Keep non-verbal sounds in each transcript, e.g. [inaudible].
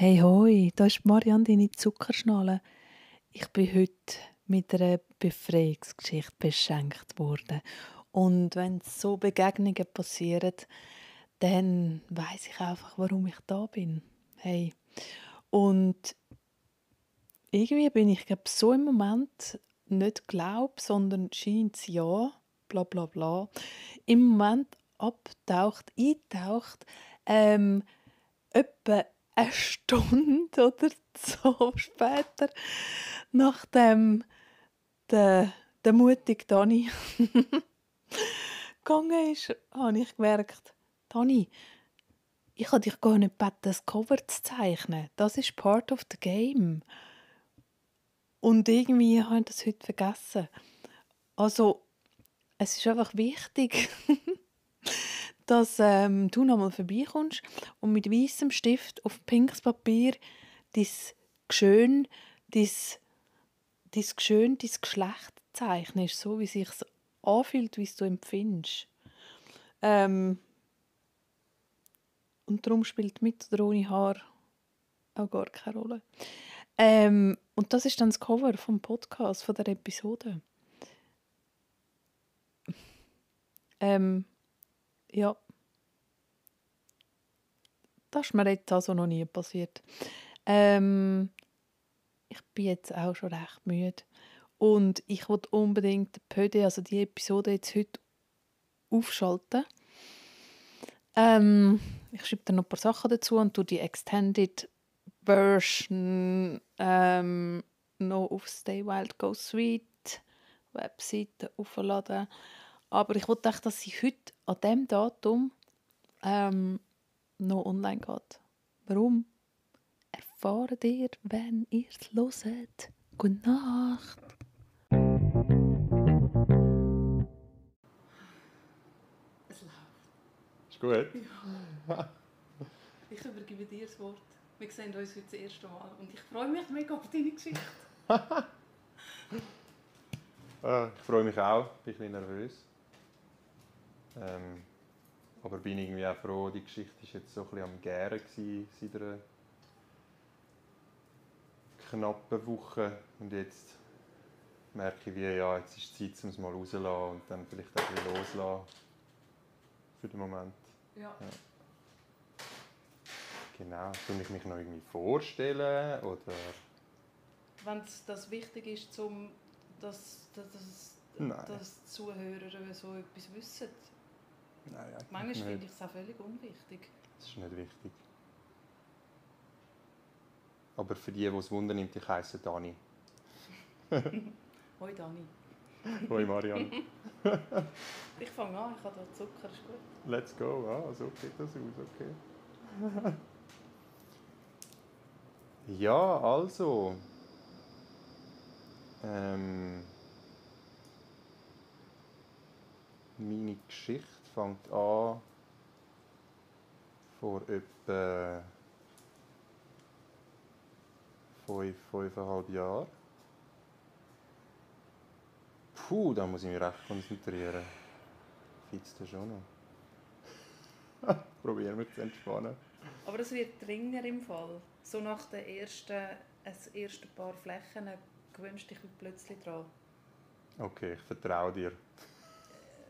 Hey hoi, da ist Marianne, deine Zuckerschnalle. Ich bin heute mit einer Befreiungsgeschichte beschenkt worden. Und wenn so Begegnungen passieren, dann weiß ich einfach, warum ich da bin. Hey. Und irgendwie bin ich glaub, so im Moment nicht glaub, sondern scheint ja, bla bla bla, im Moment abtaucht, eintaucht, ähm, etwa eine Stunde oder so [laughs] später, nachdem der, der mutige Dani [laughs] gegangen ist, habe ich gemerkt, Dani, ich habe dich gar nicht gebeten, das Cover zu zeichnen. Das ist part of the game. Und irgendwie habe ich das heute vergessen. Also, es ist einfach wichtig, [laughs] dass ähm, du nochmal vorbeikommst und mit weißem Stift auf pinkes Papier dein Geschön, dein, dein Geschön, dein Geschlecht zeichnest, so wie es sich anfühlt, wie es du empfindest. Ähm, und darum spielt mit oder ohne Haar auch gar keine Rolle. Ähm, und das ist dann das Cover vom Podcast, von der Episode. Ähm, ja. Das ist mir jetzt also noch nie passiert. Ähm, ich bin jetzt auch schon recht müde. Und ich wollte unbedingt die Pöde, also die Episode jetzt heute aufschalten. Ähm, ich schreibe dann noch ein paar Sachen dazu und tue die Extended Version ähm, noch auf Stay Wild Go Sweet Webseite aufladen. Aber ich wollte echt, dass sie heute an diesem Datum ähm, noch online geht. Warum? Erfahrt ihr, wenn ihr es hört. Gute Nacht. Es läuft. Ist gut? Ja. [laughs] Ich übergebe dir das Wort. Wir sehen uns heute das erste Mal und ich freue mich mega auf deine Geschichte. [laughs] ah, ich freue mich auch, bin ein bisschen nervös. Ähm, aber bin irgendwie auch froh, die Geschichte war jetzt so ein bisschen am Gären gewesen, seit einer knappen Woche. Und jetzt merke ich, wie, ja, jetzt ist es Zeit, um es mal rauszulassen und dann vielleicht auch ein bisschen loslassen. Für den Moment. Ja. ja. Genau. Soll ich mich noch irgendwie vorstellen? Oder? Wenn das wichtig ist, um dass, dass, dass, dass die Zuhörer so etwas wissen, Nein, Manchmal finde ich es auch völlig unwichtig. Das ist nicht wichtig. Aber für die, die es Wunder nimmt, ich heiße Dani. Hoi Dani. [laughs] Hoi Marian. [laughs] ich fange an, ich habe hier Zucker, ist gut. Let's go, ah, so geht das aus, okay. [laughs] ja, also. Ähm, meine Geschichte fängt an vor etwa fünf, fünfeinhalb Jahren. Puh, da muss ich mich recht konzentrieren. Fitz das schon noch. [laughs] Probieren wir zu entspannen. Aber es wird dringender im Fall. So nach den ersten, das ersten paar Flächen gewünscht dich plötzlich dran. Okay, ich vertraue dir.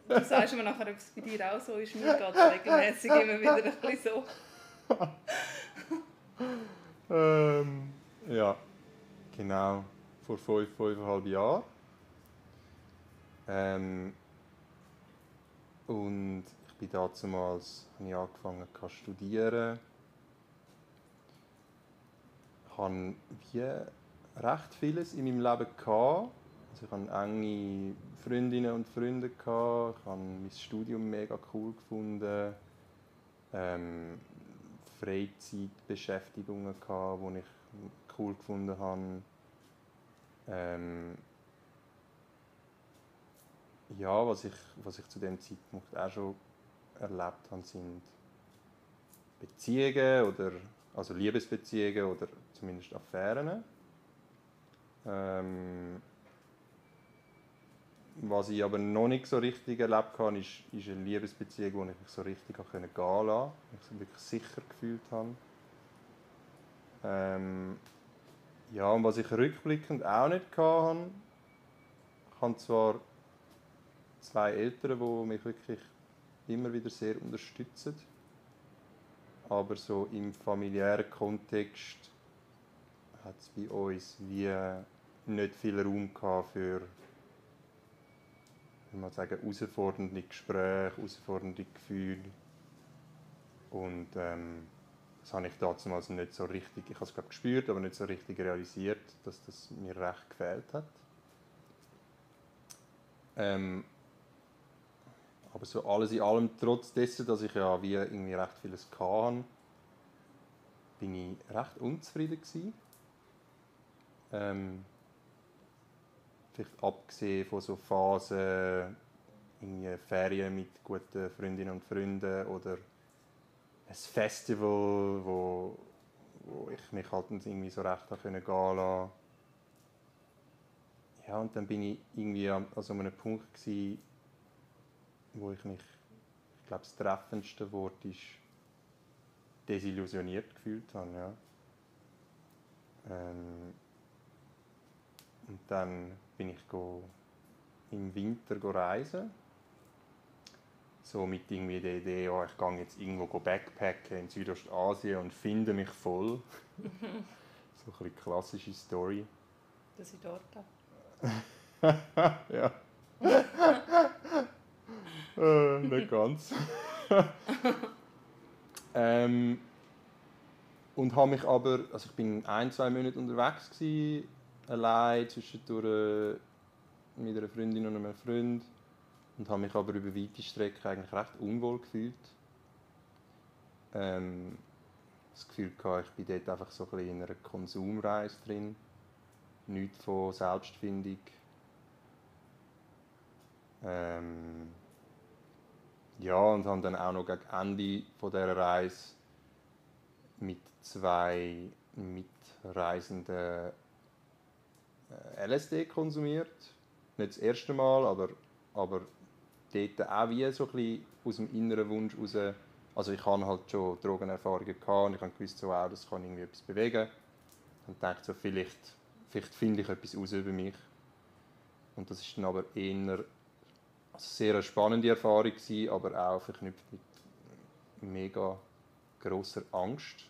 Du sagst mir nachher, ob es bei dir auch so ist. Mir geht es regelmäßig immer wieder ein bisschen so. [laughs] ähm, ja, genau. Vor fünf, fünfeinhalb Jahren. Ähm, und ich bin damals habe ich angefangen zu studieren. Ich hatte wie recht vieles in meinem Leben gehabt also ich hatte enge Freundinnen und Freunde. Ich habe mein Studium mega cool gefunden. Ähm, Freizeitbeschäftigungen, die ich cool gefunden habe. Ähm, ja, was ich, was ich zu dem Zeitpunkt auch schon erlebt habe, sind Beziehungen oder also Liebesbeziehungen oder zumindest Affären. Ähm, was ich aber noch nicht so richtig erlebt habe, ist, ist eine Liebesbeziehung, wo ich mich so richtig gehen wo ich mich wirklich sicher gefühlt habe. Ähm, ja, und was ich rückblickend auch nicht hatte, ich habe zwar zwei Eltern, die mich wirklich immer wieder sehr unterstützen, aber so im familiären Kontext hat es bei uns wie nicht viel Raum für wie man sagen, herausfordernde Gespräche, herausfordernde Gefühle. Und ähm, das habe ich damals nicht so richtig, ich habe es glaube gespürt, aber nicht so richtig realisiert, dass das mir recht gefehlt hat. Ähm, aber so alles in allem, trotz dessen, dass ich ja wie irgendwie recht vieles hatte, bin ich recht unzufrieden gewesen. Ähm, vielleicht abgesehen von so Phasen, irgendwie Ferien mit guten Freundinnen und Freunden oder ein Festival, wo, wo ich mich halt irgendwie so recht gehen lassen Ja, und dann bin ich irgendwie an so einem Punkt gewesen, wo ich mich, ich glaube, das treffendste Wort ist desillusioniert gefühlt habe, ja. Ähm, und dann bin ich go, im Winter go reisen. So mit irgendwie der Idee, oh, ich gehe jetzt irgendwo backpacken in Südostasien und finde mich voll. [laughs] so eine klassische Story. Dass ich dort [laughs] ja. [laughs] äh, nicht ganz. ähm, und habe mich aber, also ich bin ein, zwei Monate unterwegs gewesen, allein zwischendurch mit einer Freundin und einem Freund und habe mich aber über weite Strecken eigentlich recht unwohl gefühlt. Ähm, das Gefühl gehabt, ich bin dort einfach so ein bisschen in einer Konsumreise drin, nichts von Selbstfindung. Ähm, ja, und habe dann auch noch gegen Ende dieser Reise mit zwei Mitreisenden LSD konsumiert. Nicht das erste Mal, aber, aber dort auch wie so ein bisschen aus dem inneren Wunsch heraus. Also ich hatte halt schon Drogenerfahrungen und ich habe gewusst, so, auch, das kann irgendwie etwas bewegen. Und dachte so, vielleicht, vielleicht finde ich etwas aus über mich. Und das ist dann aber eher also sehr eine spannende Erfahrung gewesen, aber auch verknüpft mit mega großer Angst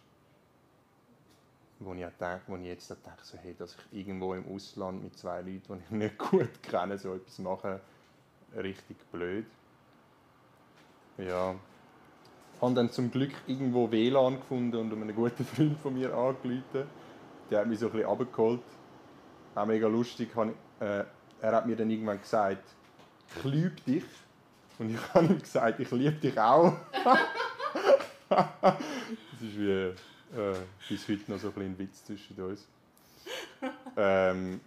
wo ich, denke, wo ich jetzt denke, so, hey, dass ich irgendwo im Ausland mit zwei Leuten, die ich [laughs] nicht gut kenne, so etwas mache, richtig blöd. Ja. Habe dann zum Glück irgendwo WLAN gefunden und einen guten [laughs] Freund von mir angerufen. Der hat mich so ein bisschen abgeholt. Auch mega lustig. Äh, er hat mir dann irgendwann gesagt, ich liebe dich. Und ich [laughs] habe ihm gesagt, ich liebe dich auch. das ist wie äh, bis heute noch so ein, ein Witz zwischen uns. [laughs] ähm,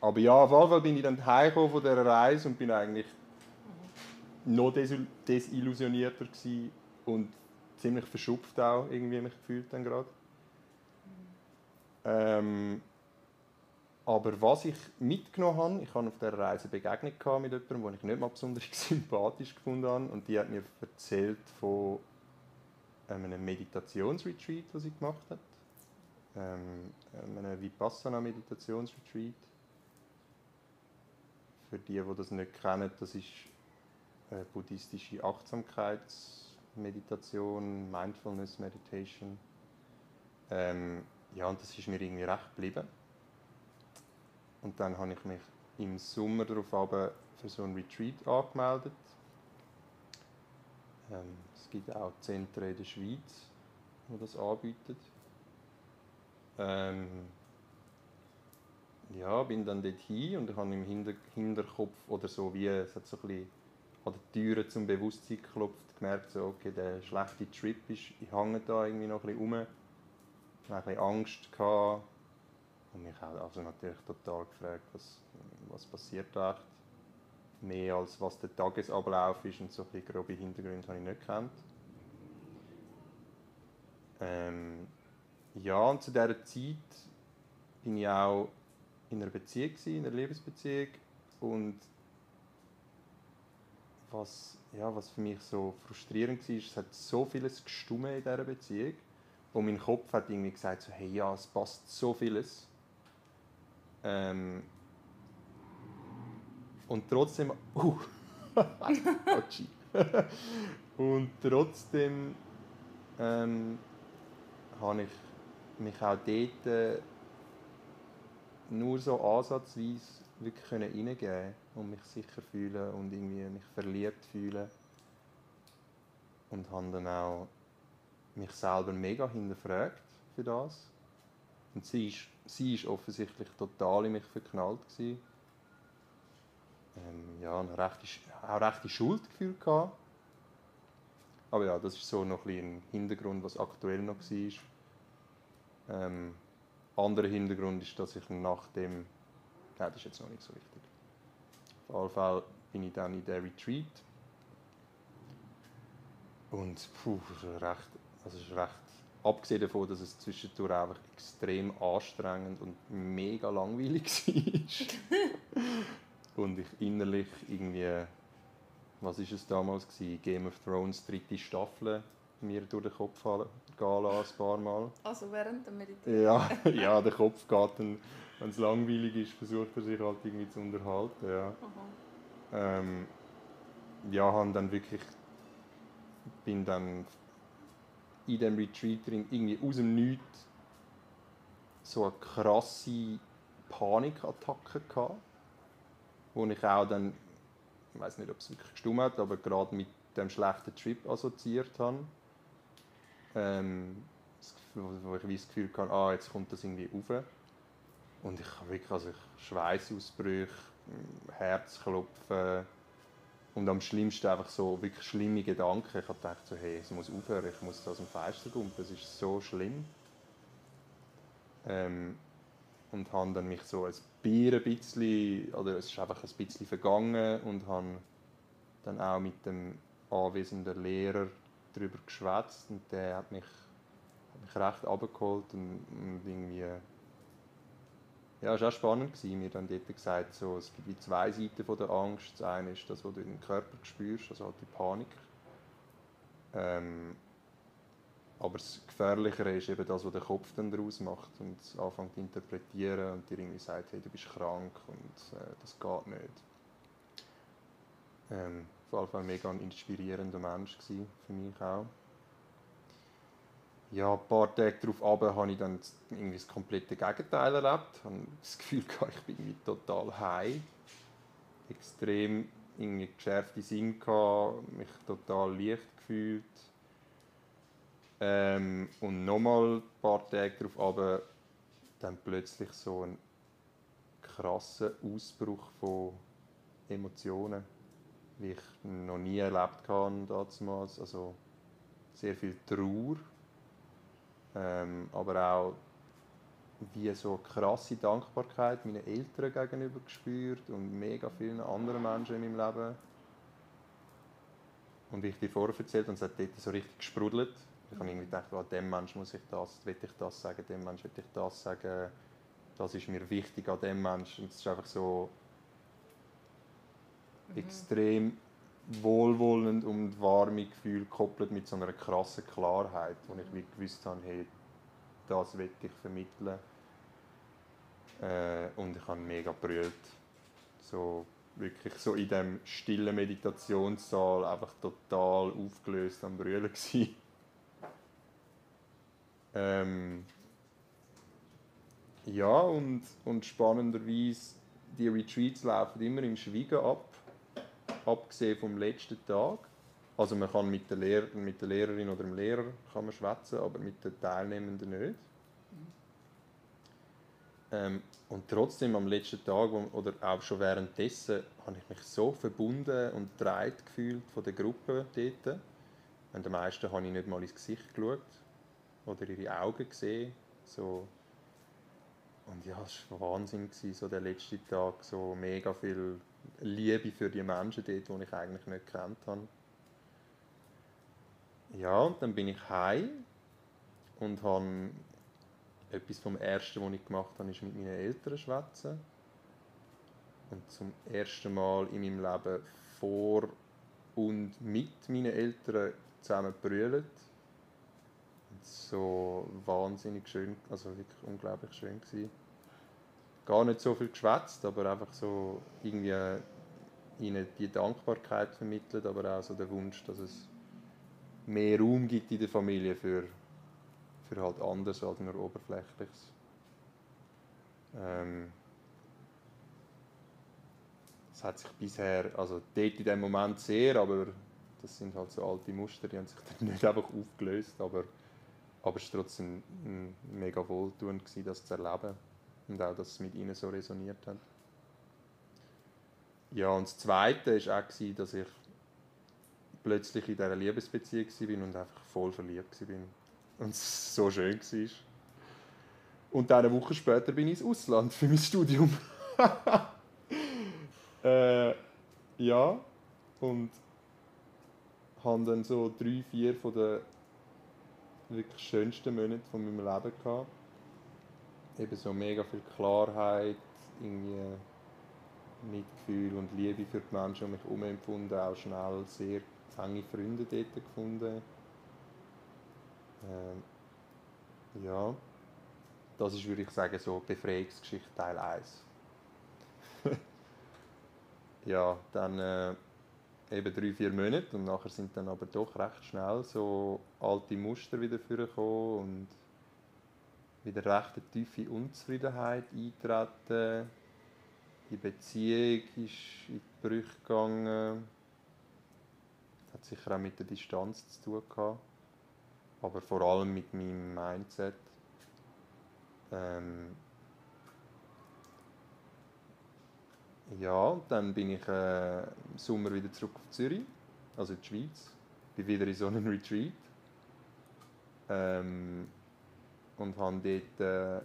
aber ja, auf jeden Fall bin ich dann heimgekommen von dieser Reise und bin eigentlich noch desillusionierter gewesen und ziemlich verschupft auch irgendwie mich gefühlt dann gerade. Ähm, aber was ich mitgenommen habe, ich hatte auf dieser Reise Begegnung mit jemandem, den ich nicht mal besonders [laughs] sympathisch gefunden habe und die hat mir erzählt von einem Meditationsretreat, das sie gemacht hat. Ähm, einem Vipassana-Meditationsretreat. Für die, die das nicht kennen, das ist eine buddhistische Achtsamkeitsmeditation, Mindfulness Meditation. Ähm, ja, und das ist mir irgendwie recht geblieben. Und dann habe ich mich im Sommer darauf für so ein Retreat angemeldet. Ähm, es gibt auch Zentren in der Schweiz, die das anbieten. Ähm, ja, bin dann dort hin und habe im Hinter Hinterkopf oder so wie, es hat so ein bisschen an der Türe zum Bewusstsein geklopft, gemerkt, so, okay, der schlechte Trip ist, ich hänge da irgendwie noch ein bisschen rum. Ich hatte ein bisschen Angst gehabt und mich auch also natürlich total gefragt, was, was passiert da mehr als was der Tagesablauf ist und so ein grobe Hintergründe habe ich nicht gekannt. Ähm, ja, und zu dieser Zeit bin ich auch in einer Beziehung, in einer Liebesbeziehung und was, ja, was für mich so frustrierend war, es hat so vieles gestummen in dieser Beziehung Und mein Kopf hat irgendwie gesagt, so, hey, ja, es passt so vieles. Ähm, und trotzdem, uh, [laughs] und trotzdem ähm, habe ich mich auch dort äh, nur so ansatzweise wirklich reingeben und mich sicher fühlen und irgendwie mich verliebt fühlen. Und habe dann auch mich selber mega hinterfragt für das. Und sie ist, sie offensichtlich total in mich verknallt. Gewesen. Ähm, ja, ein recht, auch rechte Schuldgefühl gehabt. Aber ja, das ist so noch ein, ein Hintergrund, was aktuell noch war. Ähm, anderer Hintergrund ist, dass ich nach dem, nein, das ist jetzt noch nicht so wichtig. Auf jeden Fall bin ich dann in der Retreat und puh, recht, also ist recht, abgesehen davon, dass es zwischendurch einfach extrem anstrengend und mega langweilig [laughs] war. Und ich innerlich irgendwie, was ist es damals gewesen, Game of Thrones dritte Staffel mir durch den Kopf gehen lassen, ein paar Mal. Also während der Meditation? Ja, [laughs] ja der Kopf geht dann, wenn es langweilig ist, versucht er sich halt irgendwie zu unterhalten. Ja, ähm, ja habe dann wirklich, bin dann in diesem Retreat irgendwie aus dem Nichts so eine krasse Panikattacke gehabt, wo ich auch dann, ich weiß nicht, ob es wirklich gestimmt hat, aber gerade mit dem schlechten Trip assoziiert habe. Ähm, wo ich das Gefühl hatte, ah, jetzt kommt das irgendwie rauf. Und ich habe wirklich also Schweißausbrüche, Herzklopfen und am schlimmsten einfach so wirklich schlimme Gedanken. Ich habe gedacht, so, hey, es muss aufhören, ich muss das am Fenster kumpen, es ist so schlimm. Ähm, und habe dann mich so ein Bier ein bisschen, oder es ist einfach ein bisschen vergangen und habe dann auch mit dem anwesenden Lehrer darüber geschwätzt und der hat mich, hat mich recht abgeholt und, und irgendwie ja, es war auch spannend, mir dann dort gesagt, so, es gibt zwei Seiten von der Angst. Das eine ist das, was du in den Körper spürst, also halt die Panik. Ähm, aber das Gefährlichere ist eben das, was der Kopf dann daraus macht und anfängt zu interpretieren und dir irgendwie sagt, hey, du bist krank und äh, das geht nicht. Ähm, auf jeden Fall ein mega inspirierender Mensch gewesen, für mich auch. Ja, ein paar Tage darauf habe ich dann irgendwie das komplette Gegenteil erlebt. Ich habe das Gefühl, ich bin irgendwie total high. Extrem irgendwie geschärfte Sinn gehabt, mich total leicht gefühlt. Ähm, und nochmal ein paar Tage darauf dann plötzlich so ein krasser Ausbruch von Emotionen wie ich noch nie erlebt habe damals. Also sehr viel Trauer, ähm, aber auch wie so krasse Dankbarkeit meinen Eltern gegenüber gespürt und mega vielen anderen Menschen in meinem Leben. Und wie ich dir vorher erzählt habe, es hat dort so richtig gesprudelt. Ich habe irgendwie gedacht, oh, dem Menschen muss ich das, will ich das sagen, dem Menschen will ich das sagen, das ist mir wichtig an dem Menschen. Und es ist einfach so mhm. extrem wohlwollend und warme Gefühl gekoppelt mit so einer krassen Klarheit, wo ich wie gewusst habe, hey, das will ich vermitteln. Äh, und ich habe mega brüllt. So wirklich so in dem stillen Meditationssaal einfach total aufgelöst am Brüllen. [laughs] ähm, ja, und, und spannenderweise, die Retreats laufen immer im Schweigen ab abgesehen vom letzten Tag. Also man kann mit der, Lehrer, mit der Lehrerin oder dem Lehrer kann man schwätzen, aber mit den Teilnehmenden nicht. Ähm, und trotzdem am letzten Tag oder auch schon währenddessen habe ich mich so verbunden und dreit gefühlt von der Gruppe dort. Und den meisten habe ich nicht mal ins Gesicht geschaut oder ihre Augen gesehen. So. Und ja, es war Wahnsinn, so der letzte Tag, so mega viel Liebe für die Menschen dort, die ich eigentlich nicht kennt habe. Ja, und dann bin ich heim und habe etwas vom Ersten, was ich gemacht habe, ist mit meinen Eltern schwätzen. Und zum ersten Mal in meinem Leben vor und mit meinen Eltern zusammen brüllt. So wahnsinnig schön, also wirklich unglaublich schön gewesen. Gar nicht so viel geschwätzt, aber einfach so irgendwie ihnen die Dankbarkeit vermittelt, aber auch so der Wunsch, dass es mehr Raum gibt in der Familie für, für halt anders als nur Oberflächliches. Ähm, das hat sich bisher, also dort in dem Moment sehr, aber das sind halt so alte Muster, die haben sich dann [laughs] nicht einfach aufgelöst, aber, aber es war trotzdem mega wohltuend, gewesen, das zu erleben und auch, dass es mit ihnen so resoniert hat. Ja, und das Zweite war auch, dass ich plötzlich in dieser Liebesbeziehung war und einfach voll verliebt war. Und es so schön war. Und eine Woche später bin ich ins Ausland für mein Studium. [laughs] äh, ja, und habe dann so drei, vier von den wirklich schönsten Monaten von meinem Leben gehabt. Eben so mega viel Klarheit, irgendwie Mitgefühl und Liebe für die Menschen um mich herum empfunden, auch schnell sehr enge Freunde dort gefunden. Ähm, ja, das ist, würde ich sagen, so Befreiungsgeschichte Teil 1. [laughs] ja, dann äh, eben drei, vier Monate und nachher sind dann aber doch recht schnell so alte Muster wieder vorgekommen und wieder recht eine tiefe Unzufriedenheit eintreten die Beziehung ist in die Brüche gegangen. Das hat sicher auch mit der Distanz zu tun gehabt. Aber vor allem mit meinem Mindset. Ähm ja, dann bin ich äh, im Sommer wieder zurück auf Zürich, also in die Schweiz. Bin wieder in so einem Retreat. Ähm und habe dort äh,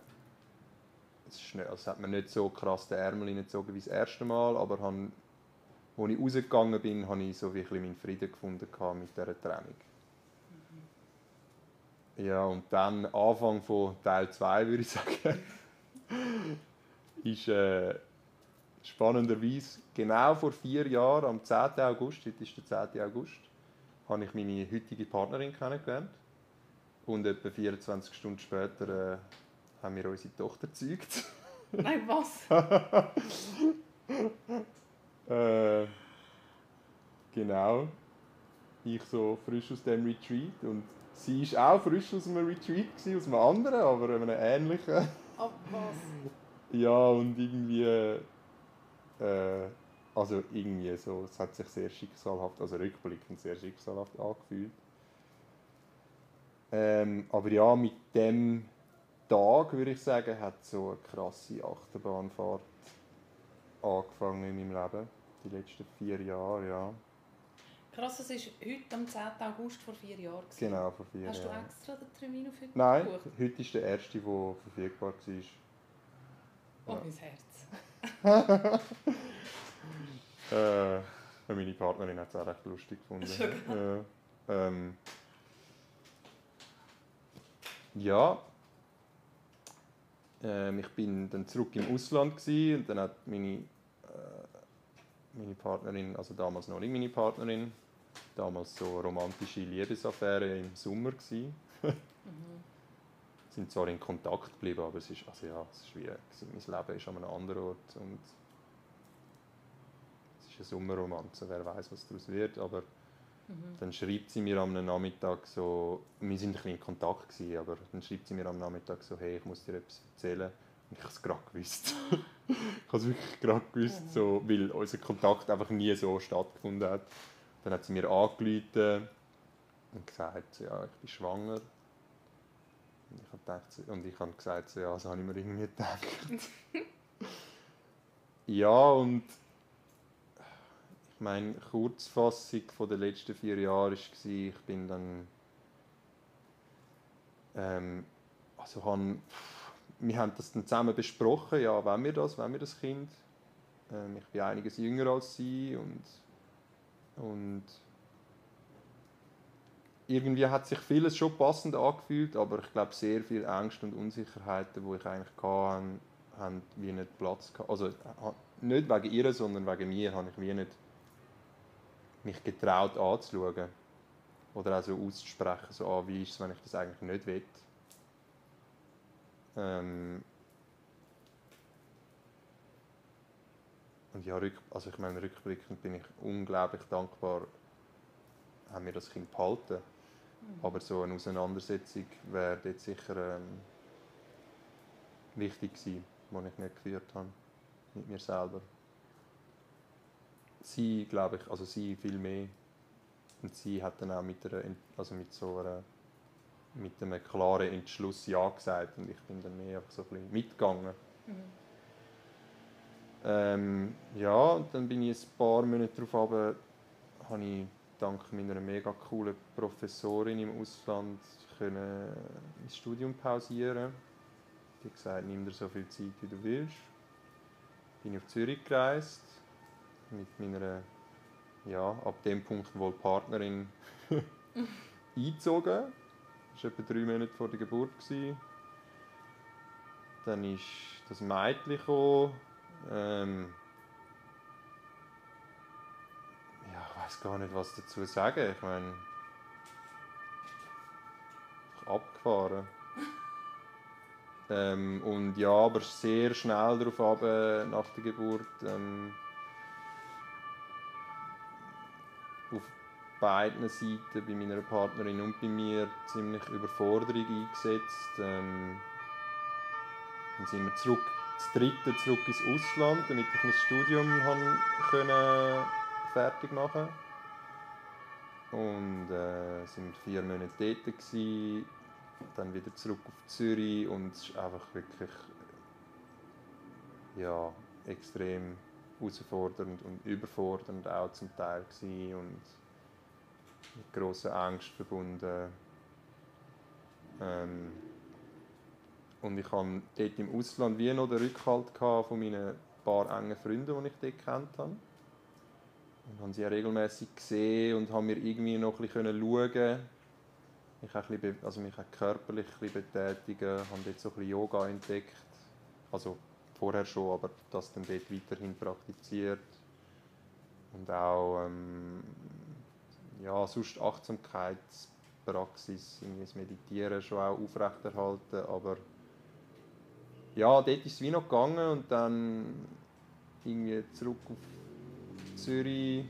es, ist nicht, also hat mir nicht so krass den Ärmel hineingezogen wie das erste Mal, aber han, als ich rausgegangen bin, habe ich so wie meinen Frieden gefunden mit dieser Trennung. Mhm. Ja, und dann Anfang von Teil 2, würde ich [laughs] sagen, ist äh, spannenderweise genau vor vier Jahren, am 10. August, heute ist der 10. August, habe ich meine heutige Partnerin kennengelernt. Und etwa 24 Stunden später äh, haben wir unsere Tochter gezeugt. Nein, was? [laughs] äh, genau. Ich so frisch aus dem Retreat und sie war auch frisch aus einem Retreat, gewesen, aus einem anderen, aber einem ähnlichen. Ab was? Ja, und irgendwie. Äh, also irgendwie so, es hat sich sehr schicksalhaft, also rückblickend sehr schicksalhaft angefühlt. Ähm, aber ja, mit dem Tag, würde ich sagen, hat so eine krasse Achterbahnfahrt angefangen in meinem Leben. Die letzten vier Jahre, ja. Krass, es ist heute am 10. August vor vier Jahren. Genau, vor vier Hast Jahren. Hast du extra den Termin auf heute Nein, gebucht? heute ist der erste, der verfügbar war. Oh, ja. mein Herz. Äh, meine Partnerin hat es auch recht lustig gefunden. Äh, ähm, ja, ähm, ich bin dann zurück im Ausland gewesen, und dann hat meine, äh, meine Partnerin, also damals noch nicht meine Partnerin, damals so romantische Liebesaffäre im Sommer gewesen. [laughs] sind zwar in Kontakt geblieben, aber es ist, also ja, es ist wie, mein Leben ist an einem anderen Ort und es ist eine Sommerromanze, wer weiß, was daraus wird, aber Mhm. Dann schreibt sie mir am Nachmittag so, wir sind ein bisschen in Kontakt gewesen, aber dann schreibt sie mir am Nachmittag so, hey, ich muss dir etwas erzählen. Und ich habe es gerade gewusst. [laughs] ich habe es wirklich gerade gewusst, mhm. so, weil unser Kontakt einfach nie so stattgefunden hat. Dann hat sie mir angerufen und gesagt, ja, ich bin schwanger. Und ich habe, gedacht, und ich habe gesagt, so, ja, das habe ich mir irgendwie gedacht. [laughs] ja, und meine Kurzfassung der letzten vier Jahre war, ich bin dann ähm, also han, wir haben das dann zusammen besprochen, ja, wenn wir das, wenn wir das Kind. Ähm, ich bin einiges jünger als sie und, und irgendwie hat sich vieles schon passend angefühlt, aber ich glaube sehr viele Ängste und Unsicherheiten, die ich eigentlich hatte, haben wie nicht Platz gehabt. Also nicht wegen ihr, sondern wegen mir habe ich wie nicht mich getraut anzuschauen. Oder auch so auszusprechen, so, ah, wie ist es, wenn ich das eigentlich nicht will. Ähm und ja, also ich meine, rückblickend bin ich unglaublich dankbar, haben wir das Kind behalten. Aber so eine Auseinandersetzung wäre dort sicher ähm, wichtig gewesen, die ich nicht geführt habe mit mir selber. Sie, glaube ich, also sie viel mehr. Und sie hat dann auch mit, einer, also mit so einer, mit einem klaren Entschluss Ja gesagt und ich bin dann mehr einfach so ein bisschen mitgegangen. Mhm. Ähm, ja, und dann bin ich ein paar Monate darauf habe ich dank meiner mega coolen Professorin im Ausland können mein Studium pausieren. Die hat gesagt, nimm dir so viel Zeit, wie du willst. Bin ich auf Zürich gereist mit meiner, ja, ab dem Punkt wohl Partnerin [laughs] eingezogen. Das war etwa drei Monate vor der Geburt. Dann ist das Mädchen gekommen. Ähm, ja, ich weiß gar nicht, was dazu sagen. Ich meine, abgefahren. Ähm, und ja, aber sehr schnell darauf ab, nach der Geburt ähm, auf beiden Seiten, bei meiner Partnerin und bei mir, ziemlich Überforderung eingesetzt. Ähm, dann sind wir zurück, das dritte zurück ins Ausland, damit ich mein Studium haben können fertig machen und äh, sind vier Monate dort gewesen, dann wieder zurück auf Zürich und es ist einfach wirklich ja, extrem herausfordernd und überfordernd auch zum Teil gewesen und mit grosser Angst verbunden. Ähm, und ich hatte dort im Ausland wie noch den Rückhalt von meinen paar engen Freunden, die ich dort kennt habe. Und habe sie ja regelmäßig gesehen und habe mir irgendwie noch ein bisschen schauen mich auch ein bisschen, also mich auch körperlich ein bisschen betätigen. Ich habe dort so ein bisschen Yoga entdeckt. Also vorher schon, aber das dann dort weiterhin praktiziert. Und auch ähm, ja, sonst Achtsamkeitspraxis, irgendwie das Meditieren schon auch aufrechterhalten. Aber ja, dort ist es wie noch gegangen und dann irgendwie zurück auf Zürich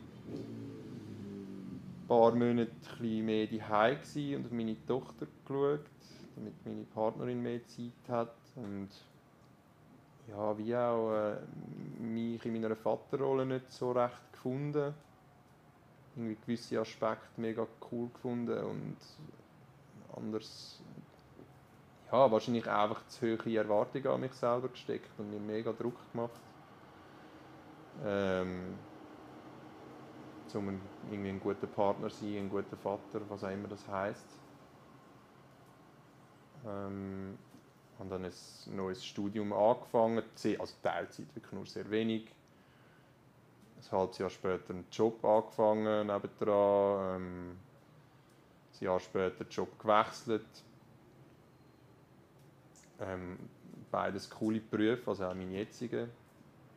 paar Monate ein mehr daheim und auf meine Tochter geschaut, damit meine Partnerin mehr Zeit hat und ja, wie auch äh, mich in meiner Vaterrolle nicht so recht gefunden. Irgendwie gewisse Aspekte mega cool gefunden und anders ja, wahrscheinlich einfach zu hohe Erwartungen an mich selber gesteckt und mir mega Druck gemacht. Ähm, um ein, irgendwie ein guter Partner sein, ein guter Vater, was auch immer das heisst. Ähm, habe dann ein neues Studium angefangen, also Teilzeit, wirklich nur sehr wenig. Ein halbes Jahr später einen Job angefangen nebendran, ähm, ein Jahr später den Job gewechselt. Ähm, beides coole Berufe, also auch mein jetziger.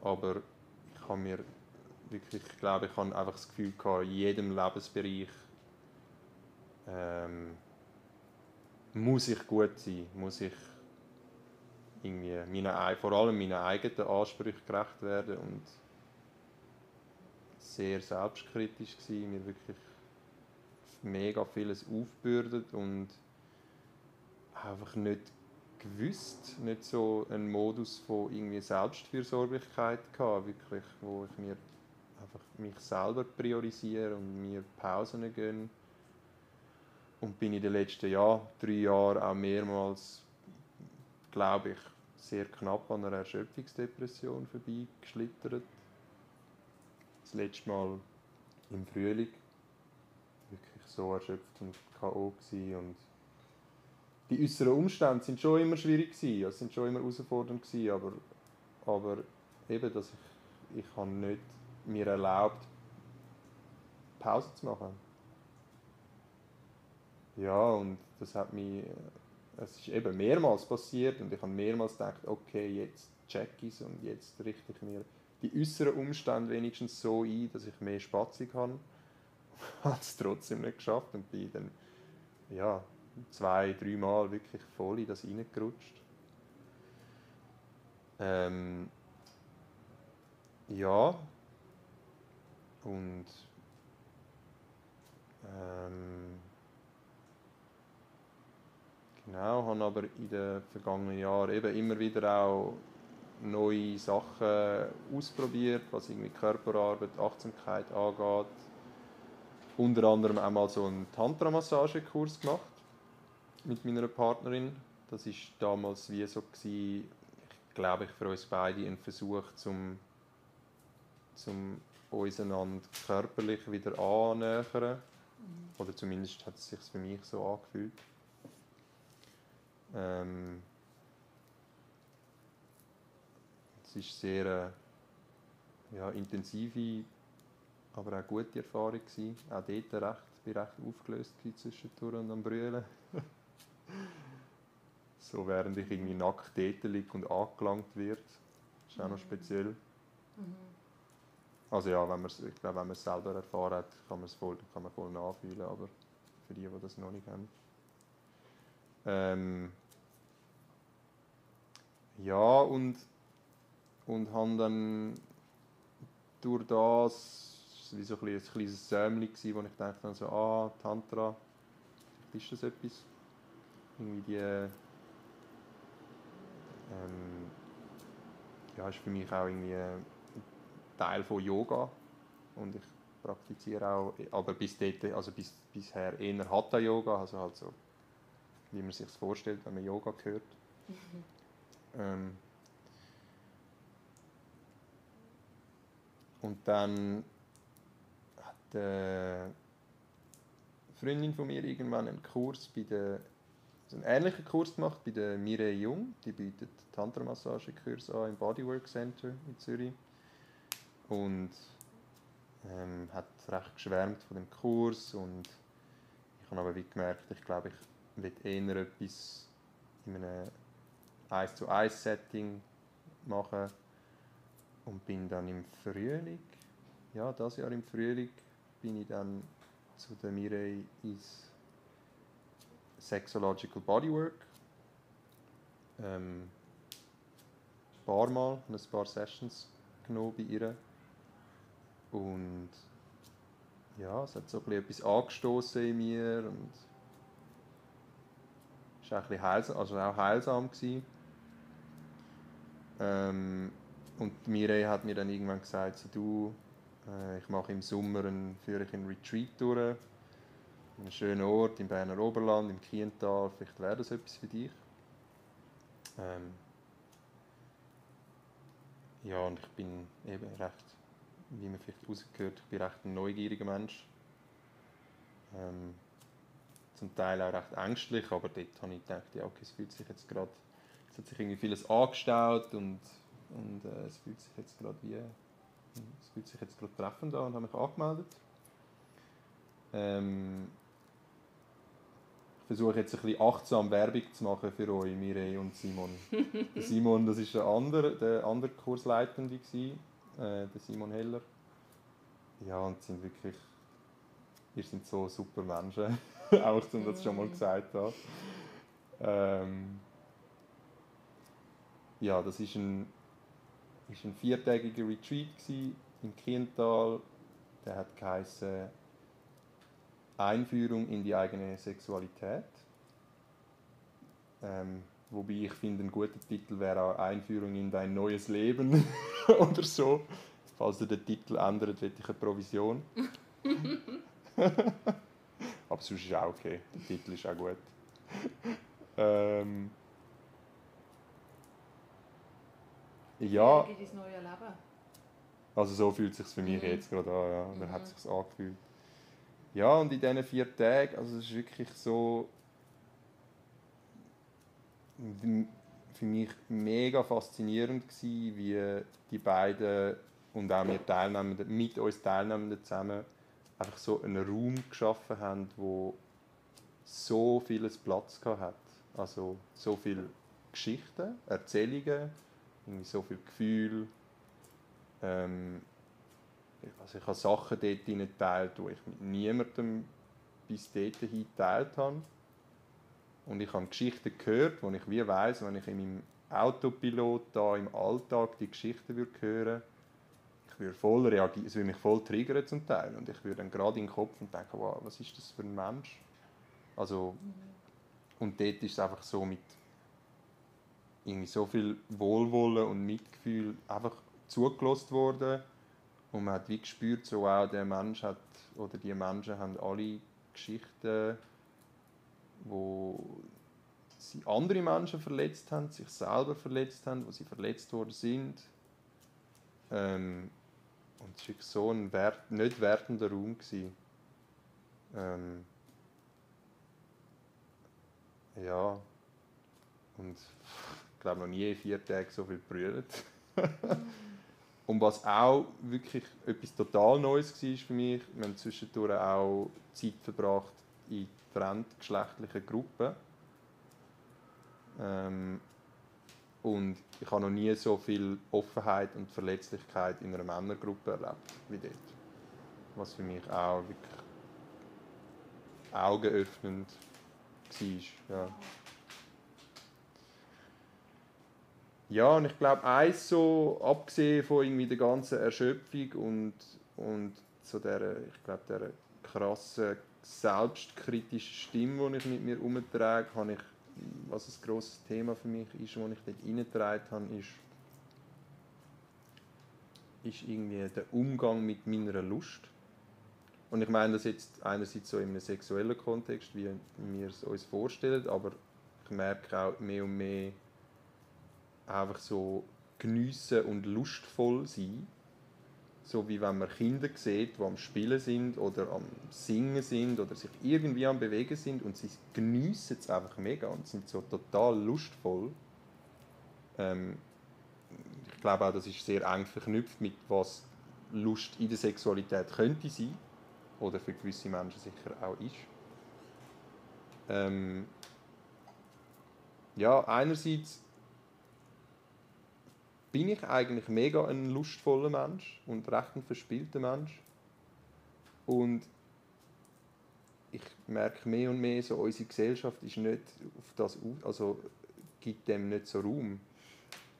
Aber ich habe mir wirklich, ich glaube, ich habe einfach das Gefühl gehabt, in jedem Lebensbereich ähm, muss ich gut sein, muss ich irgendwie meine, vor allem meinen eigenen Ansprüchen gerecht werden und sehr selbstkritisch gewesen, mir wirklich mega vieles aufbürdet und einfach nicht gewusst, nicht so einen Modus von irgendwie Selbstfürsorglichkeit gehabt, wirklich, wo ich mir einfach mich selber priorisieren und mir Pausen gönnen. Und bin in den letzten Jahr, drei Jahren auch mehrmals, glaube ich, sehr knapp an einer Erschöpfungsdepression vorbeigeschlittert. Das letzte Mal im Frühling. Wirklich so erschöpft und K.O. und die äußeren Umstände sind schon immer schwierig gewesen, also sind schon immer herausfordernd gewesen, aber, aber eben, dass ich, ich habe nicht mir erlaubt, Pause zu machen. Ja, und das hat mich, es ist eben mehrmals passiert und ich habe mehrmals gedacht, okay, jetzt check ich es und jetzt richte ich mir die äußeren Umstände wenigstens so ein, dass ich mehr Spatzig [laughs] habe. habe es trotzdem nicht geschafft und bin dann ja, zwei, dreimal wirklich voll in das reingerutscht. Ähm, ja, und ähm, genau, habe aber in den vergangenen Jahren eben immer wieder auch neue Sachen ausprobiert, was irgendwie Körperarbeit, Achtsamkeit angeht. Unter anderem auch mal so einen Tantra-Massagekurs gemacht mit meiner Partnerin. Das war damals wie so gewesen, ich glaube ich für uns beide ein Versuch zum, zum uns einander körperlich wieder annähern. Oder zumindest hat es sich für mich so angefühlt. Ähm, es ist sehr äh, ja, intensive, aber auch gute Erfahrung gewesen. Auch dort recht, bin recht aufgelöst zwischendurch und am Brüllen. [laughs] so während ich irgendwie nackt dort liege und angelangt wird. Das ist auch noch mhm. speziell. Mhm. Also ja, wenn ich glaube, wenn man es selber erfahren hat, kann man es voll, kann man voll nachfühlen, aber für die, die das noch nicht haben. Ähm, ja, und, und haben dann durch das, wie so ein, ein kleines Sämchen, wo ich dachte, so, ah, Tantra, ist das etwas? Irgendwie die, ähm, ja, ist für mich auch irgendwie ein Teil von Yoga und ich praktiziere auch, aber bis dort, also bis, bisher eher Hatha-Yoga, also halt so, wie man sich das vorstellt, wenn man Yoga hört. Mhm. Ähm, und dann hat eine Freundin von mir irgendwann einen Kurs bei der also einen ähnlichen Kurs gemacht bei der Mireille Jung. Die bietet Tantra-Massage-Kurs an im Bodywork Center in Zürich. Und ähm, hat recht geschwärmt von dem Kurs und ich habe aber wie gemerkt, ich glaube, ich will eher etwas in einem 1 zu 1 Setting machen und bin dann im Frühling, ja, das Jahr im Frühling, bin ich dann zu der Mireille ins Sexological Bodywork. Ähm, ein paar Mal, ein paar Sessions genommen bei ihr. Und ja, es hat so etwas angestoßen in mir und es war auch, ein heilsam, also auch heilsam. Ähm, und Mireille hat mir dann irgendwann gesagt, so, du, äh, ich mache im Sommer einen, führe ich einen Retreat durch, an einem schönen Ort im Berner Oberland, im Kiental, vielleicht wäre das etwas für dich. Ähm, ja, und ich bin eben recht, wie man vielleicht rausgehört, ich bin recht ein neugieriger Mensch. Ähm, zum Teil auch recht ängstlich, aber dort habe ich gedacht, ja, okay, es fühlt sich jetzt gerade es hat sich irgendwie vieles angestaut und, und äh, es fühlt sich jetzt gerade wie es fühlt sich jetzt gerade treffend an und habe mich angemeldet. Ähm, ich versuche jetzt ein bisschen achtsam Werbung zu machen für euch, Mireille und Simon. der [laughs] Simon, das ist der andere, der andere Kursleitende gewesen, äh, der Simon Heller. Ja, und sind wirklich, ihr sind so super Menschen, [laughs] auch wenn ich das schon mal mm. gesagt habe. Ähm, ja, das ist ein, ist ein viertägiger Retreat in Kiental. Der hat geheißen Einführung in die eigene Sexualität. Ähm, wobei ich finde, ein guter Titel wäre auch Einführung in dein neues Leben [laughs] [laughs] oder so. Falls ihr den Titel ändert, hätte ich eine Provision. [laughs] Aber sonst ist auch okay. Der Titel ist auch gut. ähm, Ja. In dein neue Leben. Also so fühlt es sich für mich mhm. jetzt gerade an, ja. Oder mhm. hat es sich angefühlt. Ja, und in diesen vier Tagen, also es ist wirklich so für mich mega faszinierend gewesen, wie die beiden und auch wir Teilnehmenden, mit uns Teilnehmenden zusammen einfach so einen Raum geschaffen haben, wo so vieles Platz hat. Also so viele Geschichten, Erzählungen, irgendwie so viel Gefühl, ähm, also ich habe Sachen dort geteilt, die ich mit niemandem bis dorthin geteilt habe. Und ich habe Geschichten gehört, wo ich wie weiß, wenn ich in meinem Autopilot da im Alltag die Geschichten würde hören, ich würde voll reagieren, es würde mich voll triggern zum Teil und ich würde dann gerade in den Kopf und denken, wow, was ist das für ein Mensch? Also und dort ist es einfach so mit irgendwie so viel Wohlwollen und Mitgefühl einfach zugelassen worden und man hat wie gespürt, so auch der Mensch hat oder die Menschen haben alle Geschichten, wo sie andere Menschen verletzt haben, sich selber verletzt haben, wo sie verletzt worden sind. Ähm, und es war so ein wert, nicht wertender Raum. Ähm, ja, und ich glaube noch nie vier Tage so viel brüllt. [laughs] und was auch wirklich etwas total Neues war für mich, wir haben zwischendurch auch Zeit verbracht in fremdgeschlechtlichen Gruppen. Ähm, und ich habe noch nie so viel Offenheit und Verletzlichkeit in einer Männergruppe erlebt wie dort. Was für mich auch wirklich augenöffnend war. Ja. Ja, und ich glaube, eins so, abgesehen von irgendwie der ganzen Erschöpfung und, und so der, ich glaube, der krassen selbstkritischen Stimme, die ich mit mir herumtrage, habe ich, was ein grosses Thema für mich ist, das ich dort reingetragen habe, ist, ist irgendwie der Umgang mit meiner Lust. Und ich meine das jetzt einerseits so in einem sexuellen Kontext, wie wir es uns vorstellen, aber ich merke auch mehr und mehr einfach so geniessen und lustvoll sein. So wie wenn man Kinder sieht, die am Spielen sind oder am Singen sind oder sich irgendwie am Bewegen sind und sie geniessen es einfach mega und sind so total lustvoll. Ähm, ich glaube auch, das ist sehr eng verknüpft mit was Lust in der Sexualität könnte sein oder für gewisse Menschen sicher auch ist. Ähm, ja, einerseits bin ich eigentlich mega ein lustvoller Mensch und recht ein verspielter Mensch. Und ich merke mehr und mehr, so unsere Gesellschaft ist nicht auf das, also gibt dem nicht so Raum.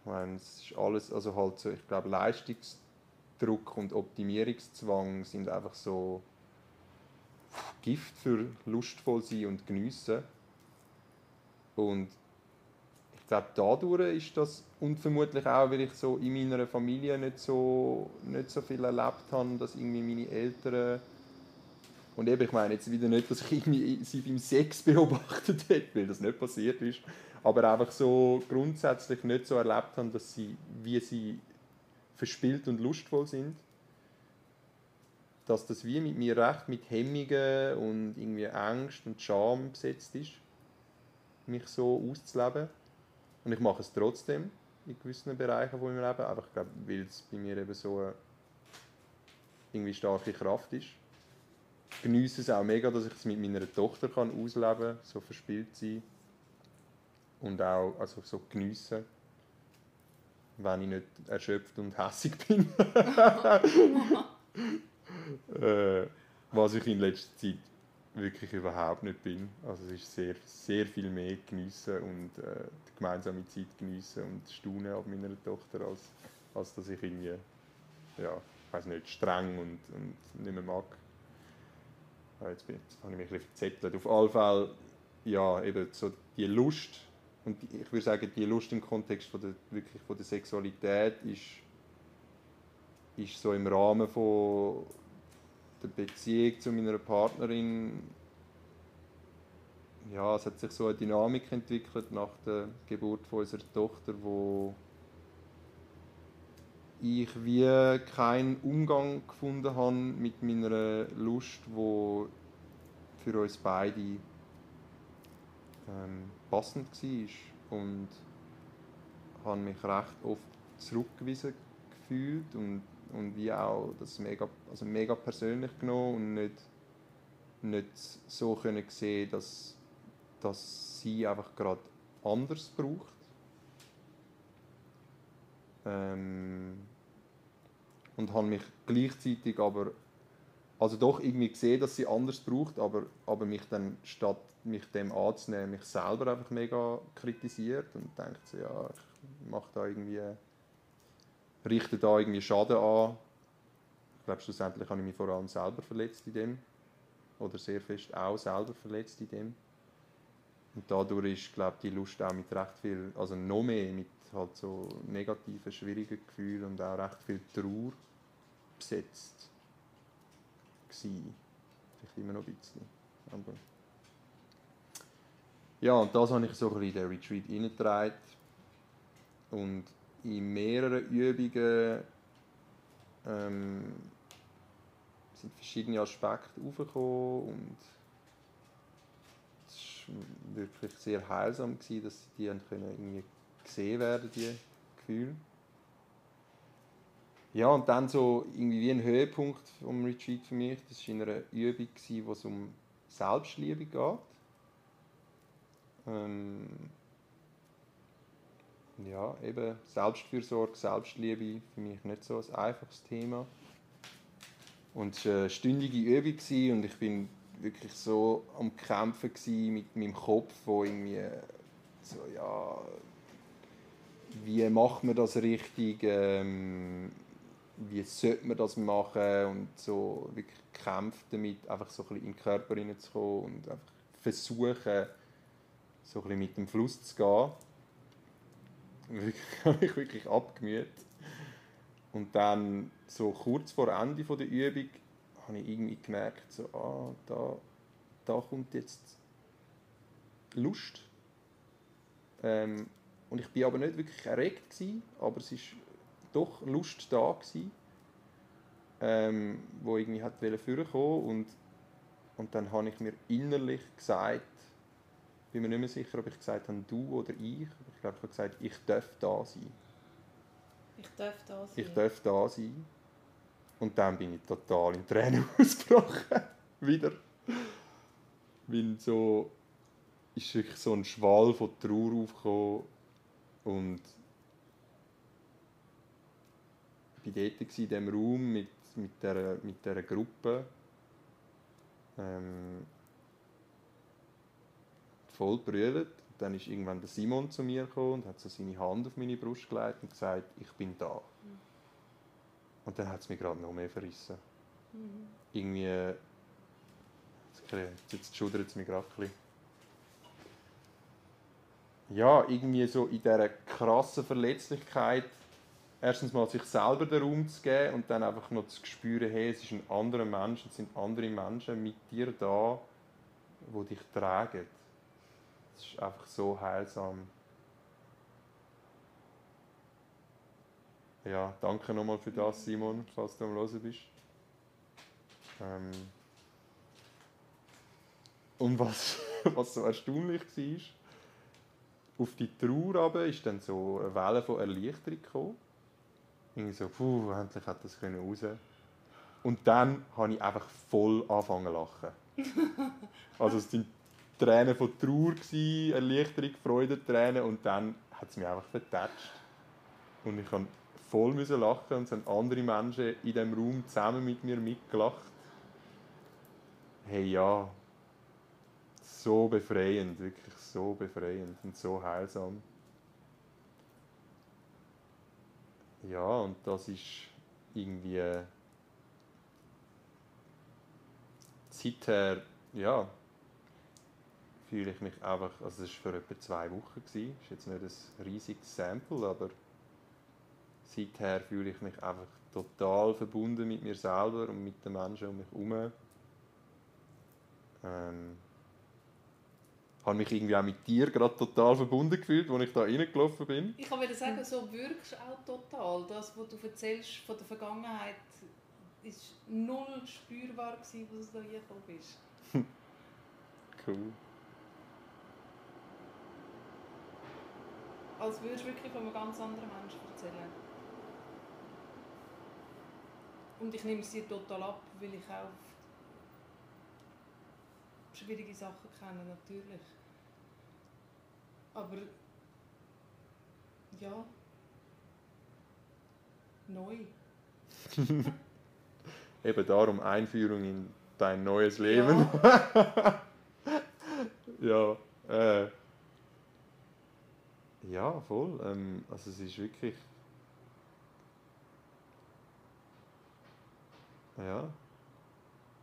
Ich meine, es ist alles, also halt so, ich glaube, Leistungsdruck und Optimierungszwang sind einfach so Gift für lustvoll sein und geniessen. Und glaube, dadurch ist das, und vermutlich auch, weil ich so in meiner Familie nicht so, nicht so viel erlebt habe, dass irgendwie meine Eltern und eben, ich meine jetzt wieder nicht, dass ich irgendwie sie beim Sex [laughs] beobachtet hätte, weil das nicht passiert ist, aber einfach so grundsätzlich nicht so erlebt haben, dass sie, wie sie verspielt und lustvoll sind dass das wie mit mir recht mit Hemmungen und irgendwie Angst und Scham besetzt ist, mich so auszuleben. Und ich mache es trotzdem in gewissen Bereichen von meinem Leben, einfach glaube, weil es bei mir eben so eine irgendwie starke Kraft ist. Ich genieße es auch mega, dass ich es mit meiner Tochter kann ausleben kann, so verspielt sein und auch also so geniessen, wenn ich nicht erschöpft und hässig [laughs] bin. [laughs] äh, was ich in letzter Zeit wirklich überhaupt nicht bin. Also es ist sehr, sehr viel mehr geniessen und äh, die gemeinsame Zeit geniessen und staunen ab meiner Tochter, als, als dass ich irgendwie, ja, ich weiß nicht, streng und, und nicht mehr mag. Ja, jetzt, bin, jetzt habe ich mich ein bisschen verzettelt. Auf alle Fälle, ja, eben so die Lust und die, ich würde sagen, die Lust im Kontext von der, wirklich von der Sexualität ist, ist so im Rahmen von der Beziehung zu meiner Partnerin, ja, es hat sich so eine Dynamik entwickelt nach der Geburt von unserer Tochter, wo ich wie keinen Umgang gefunden habe mit meiner Lust, wo für uns beide ähm, passend war und habe mich recht oft zurückgewiesen gefühlt und und wie auch das mega, also mega persönlich genommen und nicht, nicht so können sehen, dass, dass sie einfach gerade anders braucht. Ähm, und habe mich gleichzeitig aber also doch irgendwie gesehen, dass sie anders braucht, aber, aber mich dann statt mich dem anzunehmen, mich selber einfach mega kritisiert und denkt so, ja, ich mache da irgendwie richte da irgendwie Schaden an. Ich glaube, schlussendlich habe ich mich vor allem selber verletzt in dem oder sehr fest auch selber verletzt in dem. Und dadurch ist, glaube ich, die Lust auch mit recht viel, also noch mehr mit halt so negativen, schwierigen Gefühlen und auch recht viel Trauer besetzt gewesen. Vielleicht immer noch ein bisschen. Aber ja, und das habe ich so ein bisschen in den Retreat reingetragen. Und in mehreren Übungen ähm, sind verschiedene Aspekte aufgekommen und es war wirklich sehr heilsam, gewesen, dass die können irgendwie gesehen werden, die Gefühle. Ja, und dann so irgendwie wie ein Höhepunkt vom Retreat für mich, das war in einer Übung, wo es um Selbstliebe geht. Ähm, ja, eben Selbstfürsorge, Selbstliebe, für mich nicht so ein einfaches Thema. Und es war eine stündige Übung und ich bin wirklich so am Kämpfen mit meinem Kopf, wo irgendwie so, ja, wie macht man das richtig, ähm, wie sollte man das machen und so wirklich kämpft damit, einfach so ein bisschen in den Körper hineinzukommen und einfach versuchen, so ein bisschen mit dem Fluss zu gehen habe [laughs] mich wirklich abgemüht. Und dann, so kurz vor Ende der Übung, habe ich irgendwie gemerkt, so, ah, da, da kommt jetzt Lust. Ähm, und ich war aber nicht wirklich erregt, gewesen, aber es war doch Lust da, gewesen, ähm, wo irgendwie hat vorkommen und und dann habe ich mir innerlich gesagt, bin mir nicht mehr sicher, ob ich gesagt habe, du oder ich. Ich glaube, ich habe gesagt, ich darf da sein. Ich darf da sein. Ich darf da sein. Und dann bin ich total in Tränen [laughs] ausgebrochen. Wieder. Weil so ist wirklich so ein Schwall von Trauer aufgekommen. Und ich war dort in diesem Raum mit, mit, dieser, mit dieser Gruppe. Ähm, voll brüllt. Dann ist irgendwann der Simon zu mir gekommen und hat so seine Hand auf meine Brust gelegt und gesagt, ich bin da. Und dann hat es mich gerade noch mehr verrissen. Mhm. Irgendwie, jetzt schudert es mich gerade ein bisschen. Ja, irgendwie so in dieser krassen Verletzlichkeit erstens mal sich selber den Raum zu geben und dann einfach noch zu spüren, hey, es ist ein anderer Mensch, es sind andere Menschen mit dir da, die dich tragen. Es ist einfach so heilsam. Ja, danke nochmal für das, Simon, falls du am Hören bist. Ähm und was, [laughs] was so erstaunlich war, auf die Trauer aber ist dann so eine Welle von Erleichterung gekommen. Irgendwie so, puh, endlich hat das raus. Und dann habe ich einfach voll angefangen zu lachen. [laughs] Also es sind Tränen von Trauer, gewesen, Erleichterung, Freude, Tränen und dann hat es mich einfach vertatscht. Und ich musste voll lachen und es haben andere Menschen in diesem Raum zusammen mit mir mitgelacht. Hey ja, so befreiend, wirklich so befreiend und so heilsam. Ja, und das ist irgendwie seither, ja, fühle ich mich einfach, also das war für etwa zwei Wochen, gewesen. das ist jetzt nicht ein riesiges Sample, aber seither fühle ich mich einfach total verbunden mit mir selber und mit den Menschen um mich herum. Ähm, habe mich irgendwie auch mit dir gerade total verbunden gefühlt, als ich da reingelaufen bin. Ich kann wieder sagen, so wirkst du auch total. Das, was du erzählst von der Vergangenheit, ist null spürbar gewesen, als du da gekommen bist. [laughs] cool. Als würdest du wirklich von einem ganz anderen Menschen erzählen. Und ich nehme es dir total ab, weil ich auch schwierige Sachen kenne, natürlich. Aber ja, neu. [laughs] Eben darum Einführung in dein neues Leben. [laughs] Ja, äh, ja voll. Ähm, also es ist wirklich. Ja.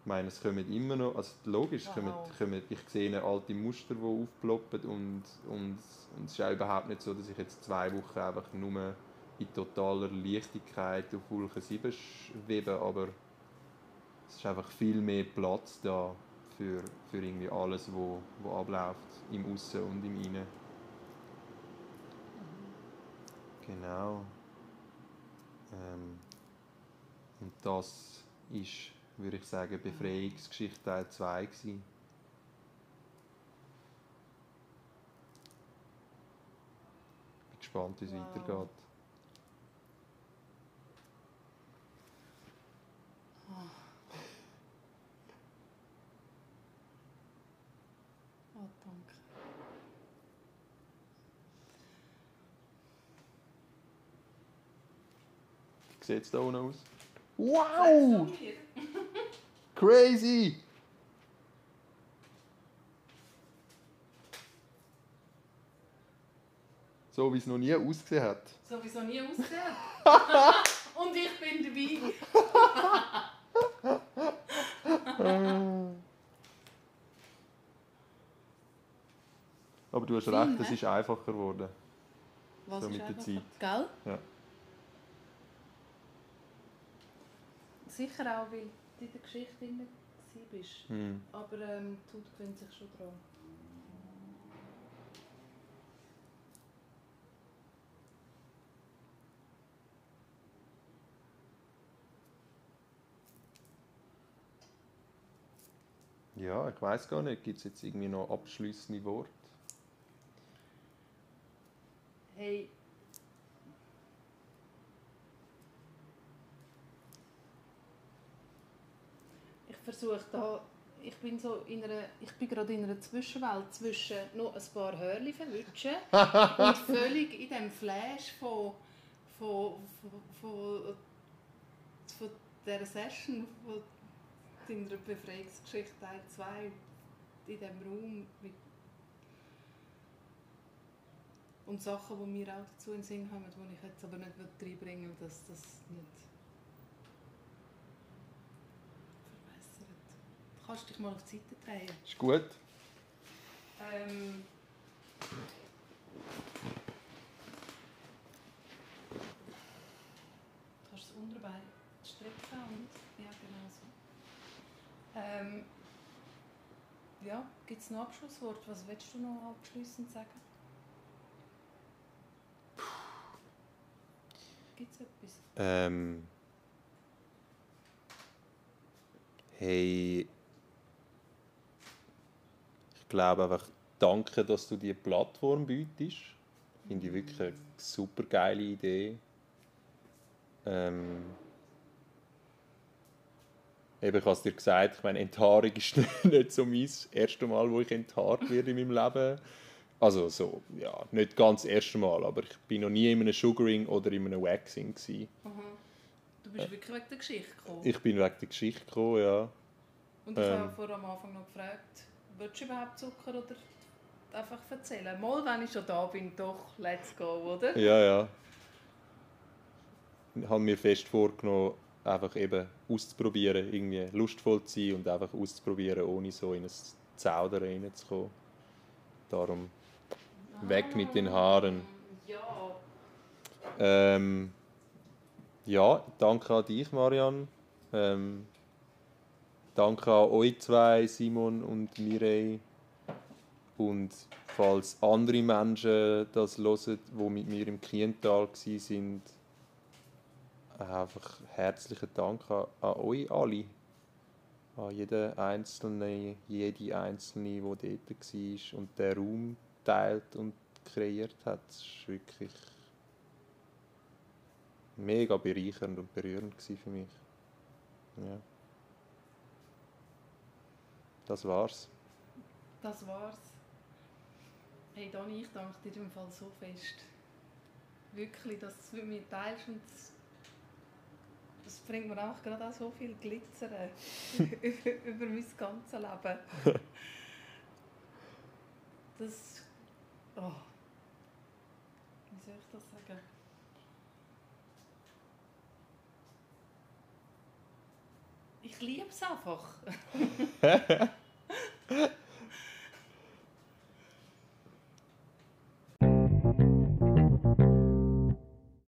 Ich meine, es kommen immer noch, also logisch, Wow. kommen, kommen, ich sehe alte Muster, die aufploppen und, und, und es ist auch überhaupt nicht so, dass ich jetzt zwei Wochen einfach nur in totaler Leichtigkeit auf Wolke 7 schwebe, aber es ist einfach viel mehr Platz da für, für irgendwie alles, wo, wo abläuft, im Aussen und im Innen. Genau. Ähm, und das ist, würde ich sagen, Befreiungsgeschichte Teil 2 gewesen. Bin gespannt, wie es Wow. weitergeht. Oh, danke. Wie sieht es da unten aus? Wow! Crazy! So wie es noch nie ausgesehen hat. So wie es noch nie ausgesehen [laughs] Und ich bin dabei. Aber du hast recht, es ist einfacher geworden. Was So ist mit der Zeit. Gell? Ja. Sicher auch, weil du in der Geschichte drin bist. Hm. Aber ähm, die Haut gewöhnt sich schon dran. Ja, ich weiß gar nicht. Gibt es jetzt irgendwie noch abschließende Worte? Hey. Versuche da, ich bin so in einer, ich bin gerade in einer Zwischenwelt zwischen noch ein paar Hörli verwutschen [laughs] und völlig in dem Flash von, von, von, von, von dieser Session, von deiner Befreiungsgeschichte Teil 2 in diesem Raum mit und Sachen, die mir auch dazu in den Sinn kommen, die ich jetzt aber nicht reinbringen will, dass das nicht Du kannst dich mal auf die Seite drehen. Ist gut. Ähm, du kannst das Unterbein strecken und ja, genau so. Ähm, ja, gibt es noch Abschlusswort? Was willst du noch abschließend sagen? Gibt es etwas? Ähm. Hey. Ich glaube einfach, danke, dass du diese Plattform bietest. Finde ich wirklich eine super geile Idee. Ähm. Eben, ich habe es dir gesagt, ich meine, Enthaarung ist [laughs] nicht so mein erstes Mal, wo ich enthaart werde in meinem Leben. Also so, ja, nicht ganz das erste Mal, aber ich bin noch nie in einem Sugaring oder in einem Waxing. Gewesen. Du bist wirklich wegen der Geschichte gekommen. Ich bin wegen der Geschichte gekommen, ja. Und ich Ähm. habe vorher am Anfang noch gefragt, willst du überhaupt Zucker oder einfach erzählen? Mal, wenn ich schon da bin, doch, let's go, oder? Ja, ja. Ich habe mir fest vorgenommen, einfach eben auszuprobieren, irgendwie lustvoll zu sein und einfach auszuprobieren, ohne so in ein Zaudern reinzukommen. Darum weg mit den Haaren. Ja. Ähm, ja, danke an dich, Marianne. Ähm, danke an euch zwei, Simon und Mireille. Und falls andere Menschen das hören, die mit mir im Kiental waren, einfach herzlichen Dank an, an euch alle. An jeden Einzelnen, jede Einzelne, die dort war und den Raum teilt und kreiert hat. Es ist wirklich mega bereichernd und berührend für mich. Ja. Das war's. Das war's. Hey Dani, ich danke dir im Fall so fest. Wirklich, dass du es mit mir teilst und es das bringt mir auch gerade auch so viel Glitzer [laughs] über mein ganzes Leben. [laughs] Das. Oh. Wie soll ich das sagen? Ich liebe es einfach. [laughs] [laughs]